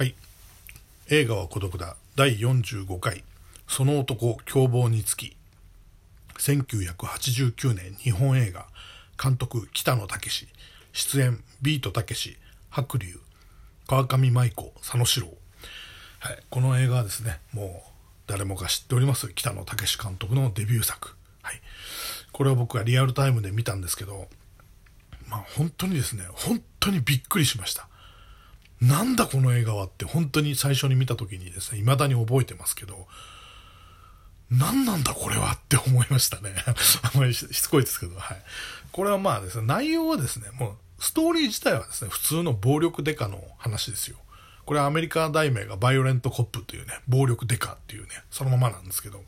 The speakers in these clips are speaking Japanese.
はい。映画は孤独だ。第45回。その男、凶暴につき。1989年日本映画。監督、北野武。出演、ビートたけし、白龍、川上舞子、佐野史郎。はい。この映画はですね、もう誰もが知っております。北野武監督のデビュー作。はい。これは僕がリアルタイムで見たんですけど、まあ本当にですね、本当にびっくりしました。なんだこの映画はって本当に最初に見た時にですね、未だに覚えてますけど、何なんだこれはって思いましたね。あんまりしつこいですけど、はい。これはまあですね、内容はですね、もうストーリー自体はですね、普通の暴力デカの話ですよ。これはアメリカ題名がバイオレントコップというね、暴力デカっていうね、そのままなんですけど、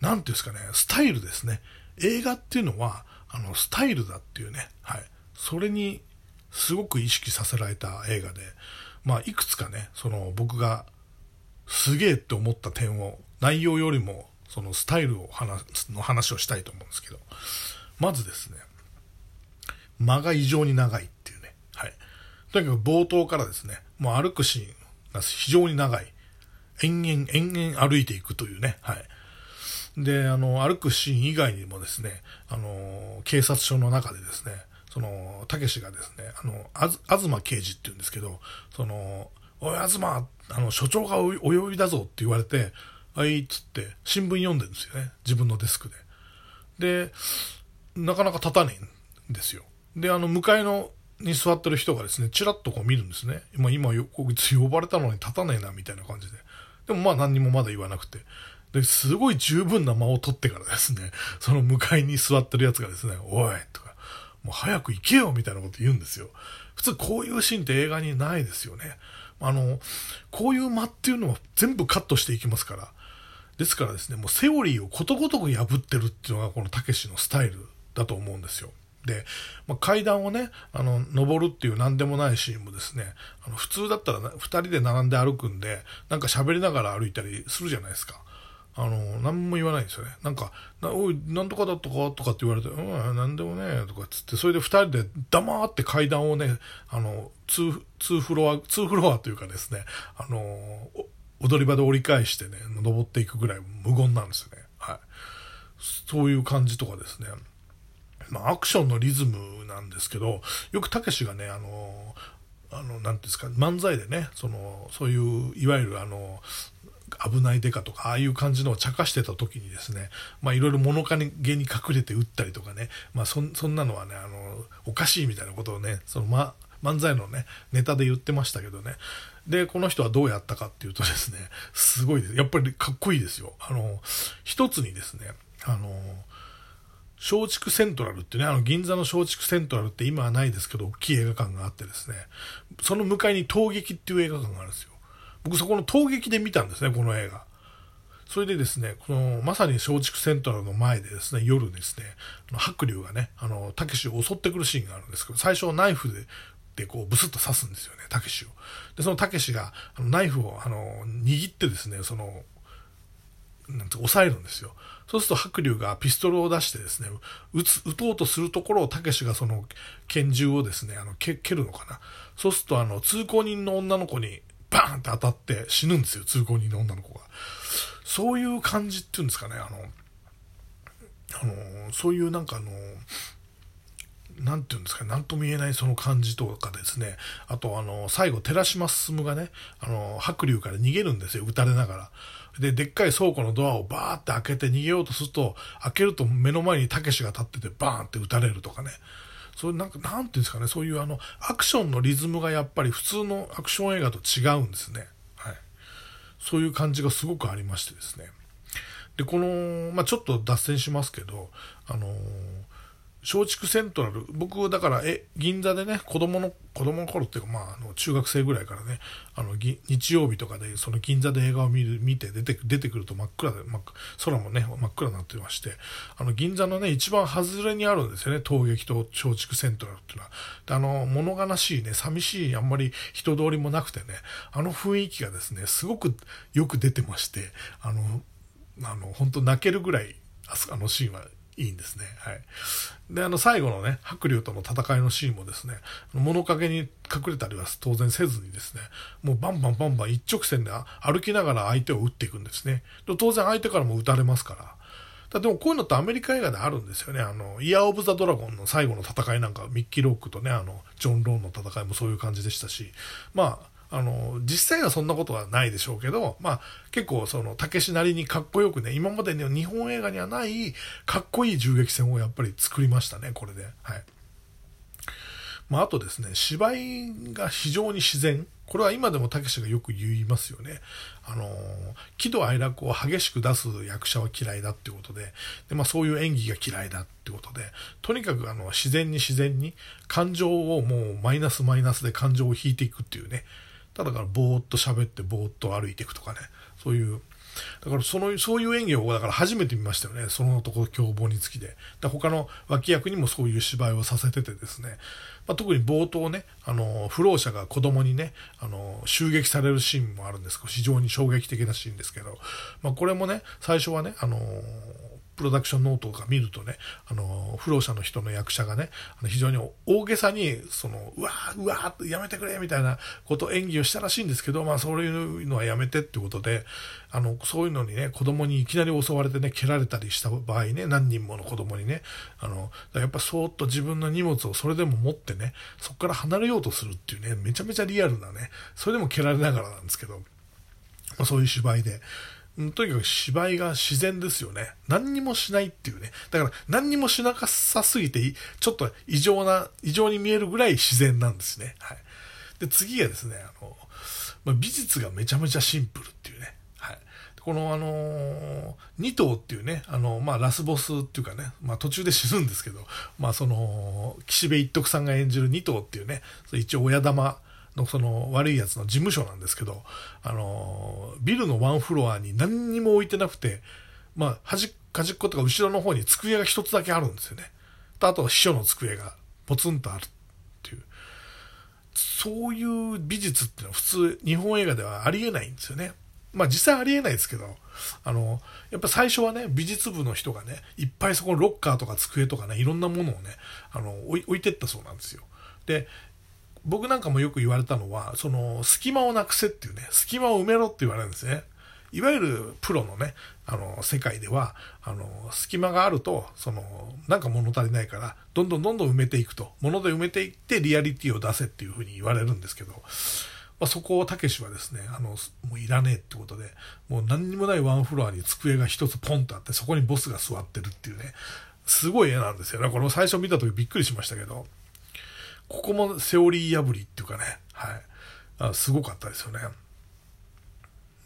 なんていうんですかね、スタイルですね。映画っていうのは、あの、スタイルだっていうね、はい。それにすごく意識させられた映画で、まあ、いくつかね、その僕がすげえって思った点を、内容よりも、そのスタイルを話の話をしたいと思うんですけど、まずですね、間が異常に長いっていうね、はい。とにかく冒頭からですね、もう歩くシーンが非常に長い。延々、延々歩いていくというね、はい。で、あの、歩くシーン以外にもですね、あの、警察署の中でですね、その、たけしがですね、あの、あず、東刑事って言うんですけど、その、おい、東、あの、所長がお呼びだぞって言われて、はい、つって、新聞読んでるんですよね。自分のデスクで。で、なかなか立たねえんですよ。で、あの、向かいの、に座ってる人がですね、チラッとこう見るんですね。今、今、こいつ呼ばれたのに立たねえな、みたいな感じで。でもまあ何にもまだ言わなくて。で、すごい十分な間を取ってからですね、その向かいに座ってるやつがですね、おいとか、もう早く行けよみたいなこと言うんですよ。普通こういうシーンって映画にないですよね。あの、こういう間っていうのは全部カットしていきますから。ですからですね、もうセオリーをことごとく破ってるっていうのがこのたけしのスタイルだと思うんですよ。で、まあ、階段をね、あの、登るっていう何でもないシーンもですね、あの普通だったら二人で並んで歩くんで、なんか喋りながら歩いたりするじゃないですか。あの、何も言わないんですよね。なんか、おい、なんとかだったかとかって言われて、うん、なんでもねとかっつって、それで二人で黙って階段をね、あの、 two、two floor、two floor というかですね、あの、踊り場で折り返してね、登っていくぐらい無言なんですよね。はい。そういう感じとかですね。まあ、アクションのリズムなんですけど、よくたけしがね、あの、あの、なんていうんですか、漫才でね、その、そういう、いわゆるあの、危ないデカとか、ああいう感じのを茶化してた時にですね、まあいろいろ物陰に隠れて撃ったりとかね、まあそそんなのはね、あの、おかしいみたいなことをね、そのま、漫才のね、ネタで言ってましたけどね。で、この人はどうやったかっていうとですね、すごいです。やっぱりかっこいいですよ。あの、一つにですね、あの、松竹セントラルってね、あの銀座の松竹セントラルって今はないですけど、大きい映画館があってですね、その向かいに陶劇っていう映画館があるんですよ。僕そこの陶劇で見たんですね、この映画。それでですね、この、まさに松竹セントラルの前でですね、夜ですね、白龍がね、あの、たけしを襲ってくるシーンがあるんですけど、最初ナイフで、で、こう、ブスッと刺すんですよね、たけしを。で、そのたけしが、あのナイフを、あの、握ってですね、その、なんて、押さえるんですよ。そうすると白龍がピストルを出してですね、撃つ、撃とうとするところをたけしがその拳銃をですね、あの、蹴るのかな。そうすると、あの、通行人の女の子に、バーンって当たって死ぬんですよ、通行人の女の子が。そういう感じっていうんですかね、あの、あの、そういうなんかあの、なんていうんですか、なんとも言えないその感じとかですね、あとあの、最後、寺島進がね、あの、白龍から逃げるんですよ、撃たれながら。で、でっかい倉庫のドアをバーって開けて逃げようとすると、開けると目の前にたけしが立っててバーンって撃たれるとかね。そうなんか、なんていうんですかね、そういうあの、アクションのリズムがやっぱり普通のアクション映画と違うんですね。はい。そういう感じがすごくありましてですね。で、この、まあ、ちょっと脱線しますけど、あのー松竹セントラル、僕、だから、え、銀座でね、子供の、子供の頃っていうか、まあ、あの、中学生ぐらいからね、あの、日曜日とかで、その銀座で映画を見る、見て出て、出てくると真っ暗で、ま空もね、真っ暗になってまして、あの、銀座のね、一番外れにあるんですよね、陶劇と松竹セントラルっていうのは。で、あの、物悲しいね、寂しい、あんまり人通りもなくてね、あの雰囲気がですね、すごくよく出てまして、あの、あの、本当泣けるぐらい、あのシーンはいいんですね。はい。で、あの、最後のね、白龍との戦いのシーンもですね、物陰に隠れたりは当然せずにですね、もうバンバンバンバン一直線で歩きながら相手を撃っていくんですね。で当然相手からも撃たれますから。だでもこういうのってアメリカ映画であるんですよね。あの、イヤー・オブ・ザ・ドラゴンの最後の戦いなんか、ミッキー・ロックとね、あの、ジョン・ローンの戦いもそういう感じでしたし、まあ、あの、実際はそんなことはないでしょうけど、まあ、結構その、たけしなりにかっこよくね、今までの日本映画にはない、かっこいい銃撃戦をやっぱり作りましたね、これで。はい。まあ、あとですね、芝居が非常に自然。これは今でもたけしがよく言いますよね。あの、喜怒哀楽を激しく出す役者は嫌いだっていうことで、で、まあそういう演技が嫌いだってことで、とにかくあの、自然に自然に感情をもうマイナスマイナスで感情を引いていくっていうね、ただからぼーっと喋ってぼーっと歩いていくとかね、そういう、だからその、そういう演技をだから初めて見ましたよね。その男凶暴につきで。で他の脇役にもそういう芝居をさせててですね。まあ、特に冒頭ね、あの、不老者が子供にね、あの、襲撃されるシーンもあるんですけど、非常に衝撃的なシーンですけど、まあ、これもね、最初はね、あの、プロダクションノートとか見るとね、あの、不老者の人の役者がね、あの非常に大げさに、その、うわー、うわーやめてくれみたいなこと演技をしたらしいんですけど、まあそういうのはやめてってことで、あの、そういうのにね、子供にいきなり襲われてね、蹴られたりした場合ね、何人もの子供にね、あの、やっぱそーっと自分の荷物をそれでも持ってね、そこから離れようとするっていうね、めちゃめちゃリアルなね、それでも蹴られながらなんですけど、まあ、そういう芝居で、とにかく芝居が自然ですよね。何にもしないっていうね。だから何にもしなさすぎて、ちょっと異常な、異常に見えるぐらい自然なんですね。はい。で、次がですね、あの、まあ、美術がめちゃめちゃシンプルっていうね。はい。このあのー、2頭っていうね、あの、まあ、ラスボスっていうかね、まあ、途中で死ぬんですけど、まあ、その、岸辺一徳さんが演じる2頭っていうね、一応親玉、のその悪いやつの事務所なんですけど、あの、ビルのワンフロアに何にも置いてなくて、まあ、端端っことか後ろの方に机が一つだけあるんですよね。と、あと秘書の机がポツンとあるっていう。そういう美術っていうのは普通日本映画ではありえないんですよね。まあ実際ありえないですけど、あの、やっぱ最初はね、美術部の人がね、いっぱいそこのロッカーとか机とかね、いろんなものをね、あの、置いてったそうなんですよ。で、僕なんかもよく言われたのは、その、隙間をなくせっていうね、隙間を埋めろって言われるんですね。いわゆるプロのね、あの、世界では、あの、隙間があると、その、なんか物足りないから、どんどんどんどん埋めていくと。物で埋めていってリアリティを出せっていうふうに言われるんですけど、まあ、そこをたけしはですね、あの、もういらねえってことで、もう何にもないワンフロアに机が一つポンとあって、そこにボスが座ってるっていうね、すごい絵なんですよね。これも最初見た時びっくりしましたけど、ここもセオリー破りっていうかね、はい。あすごかったですよね。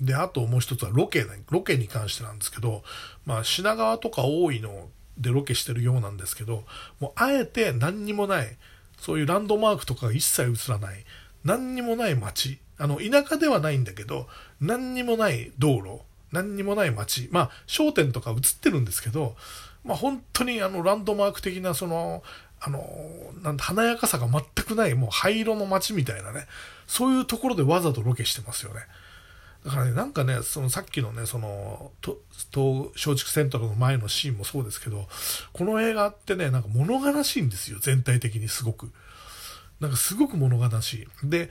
で、あともう一つはロケ、ロケに関してなんですけど、まあ品川とか多いのでロケしてるようなんですけど、もうあえて何にもない、そういうランドマークとかが一切映らない、何にもない街、あの、田舎ではないんだけど、何にもない道路、何にもない街、まあ、商店とか映ってるんですけど、まあ、本当にあの、ランドマーク的な、その、あの、なん華やかさが全くない、もう灰色の街みたいなね、そういうところでわざとロケしてますよね。だからね、なんかね、そのさっきのね、その、東松竹セントラの前のシーンもそうですけど、この映画ってね、なんか物悲しいんですよ、全体的にすごく。なんかすごく物悲しい。で、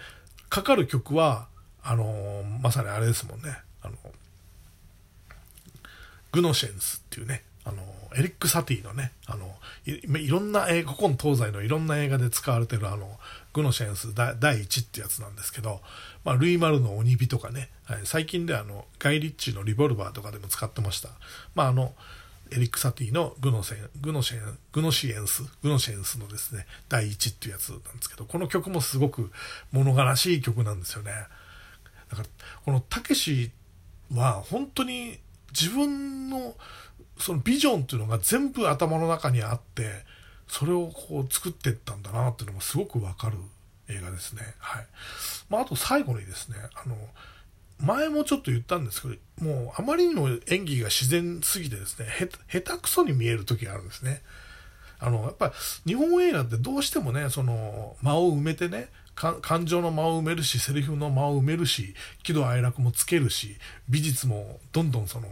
かかる曲は、あのまさにあれですもんね、あの、グノシェンスっていうね、あのエリック・サティのね、あの、いろんな、古今東西のいろんな映画で使われてるあの、グノシェンス第1ってやつなんですけど、まあ、ルイ・マルの鬼火とかね、はい、最近ではあの、ガイ・リッチのリボルバーとかでも使ってました。まあ、あの、エリック・サティのグノセ、グノシェン、グノシエンス、グノシェンスのですね、第1っていうやつなんですけど、この曲もすごく物悲しい曲なんですよね。だから、このたけしは本当に自分のそのビジョンっていうのが全部頭の中にあってそれをこう作っていったんだなっていうのがすごくわかる映画ですね。はい。まあ、あと最後にですね、あの、前もちょっと言ったんですけど、もうあまりにも演技が自然すぎてですね、下手くそに見える時があるんですね。あの、やっぱ日本映画ってどうしてもね、その間を埋めてね、感情の間を埋めるし、セリフの間を埋めるし、喜怒哀楽もつけるし、美術もどんどんその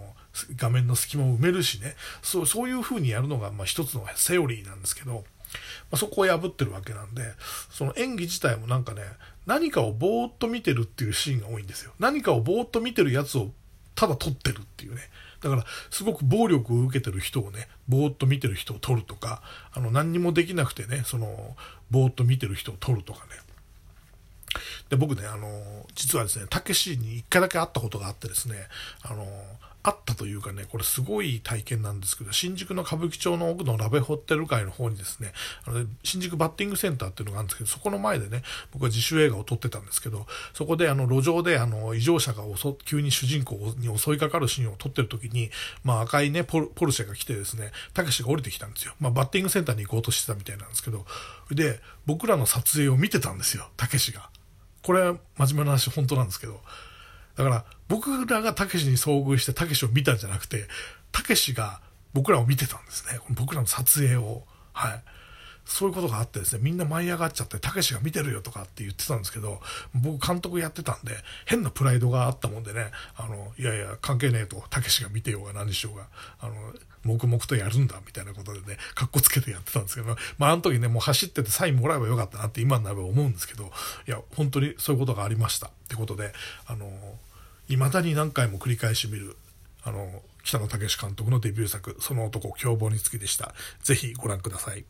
画面の隙間を埋めるしね、そうそういう風にやるのが、まあ、一つのセオリーなんですけど、まあ、そこを破ってるわけなんで、その演技自体もなんかね、何かをぼーっと見てるっていうシーンが多いんですよ。何かをぼーっと見てるやつをただ撮ってるっていうね。だから、すごく暴力を受けてる人をね、ぼーっと見てる人を撮るとか、あの、何にもできなくてね、その、ぼーっと見てる人を撮るとかね。で、僕ね、あの、実はですね、たけしに一回だけ会ったことがあってですね、あの、あったというかね、これすごい体験なんですけど、新宿の歌舞伎町の奥のラベホテル街の方にですね、あの新宿バッティングセンターっていうのがあるんですけど、そこの前でね、僕は自主映画を撮ってたんですけど、そこであの路上であの異常者が急に主人公に襲いかかるシーンを撮ってる時に、まあ赤いねポル、ポルシェが来てですね、たけしが降りてきたんですよ。まあバッティングセンターに行こうとしてたみたいなんですけど、で、僕らの撮影を見てたんですよ、たけしが。これは真面目な話本当なんですけど、だから、僕らがたけしに遭遇してたけしを見たんじゃなくて、たけしが僕らを見てたんですね。僕らの撮影を。はい。そういうことがあってですね、みんな舞い上がっちゃって、たけしが見てるよとかって言ってたんですけど、僕監督やってたんで、変なプライドがあったもんでね、あの、いやいや、関係ねえと、たけしが見てようが何しようが、あの、黙々とやるんだ、みたいなことでね、かっこつけてやってたんですけど、まあ、あの時ね、もう走っててサインもらえばよかったなって今になれば思うんですけど、いや、本当にそういうことがありました。ってことで、あの、未だに何回も繰り返し見る、あの、北野武監督のデビュー作、その男凶暴につきでした。ぜひご覧ください。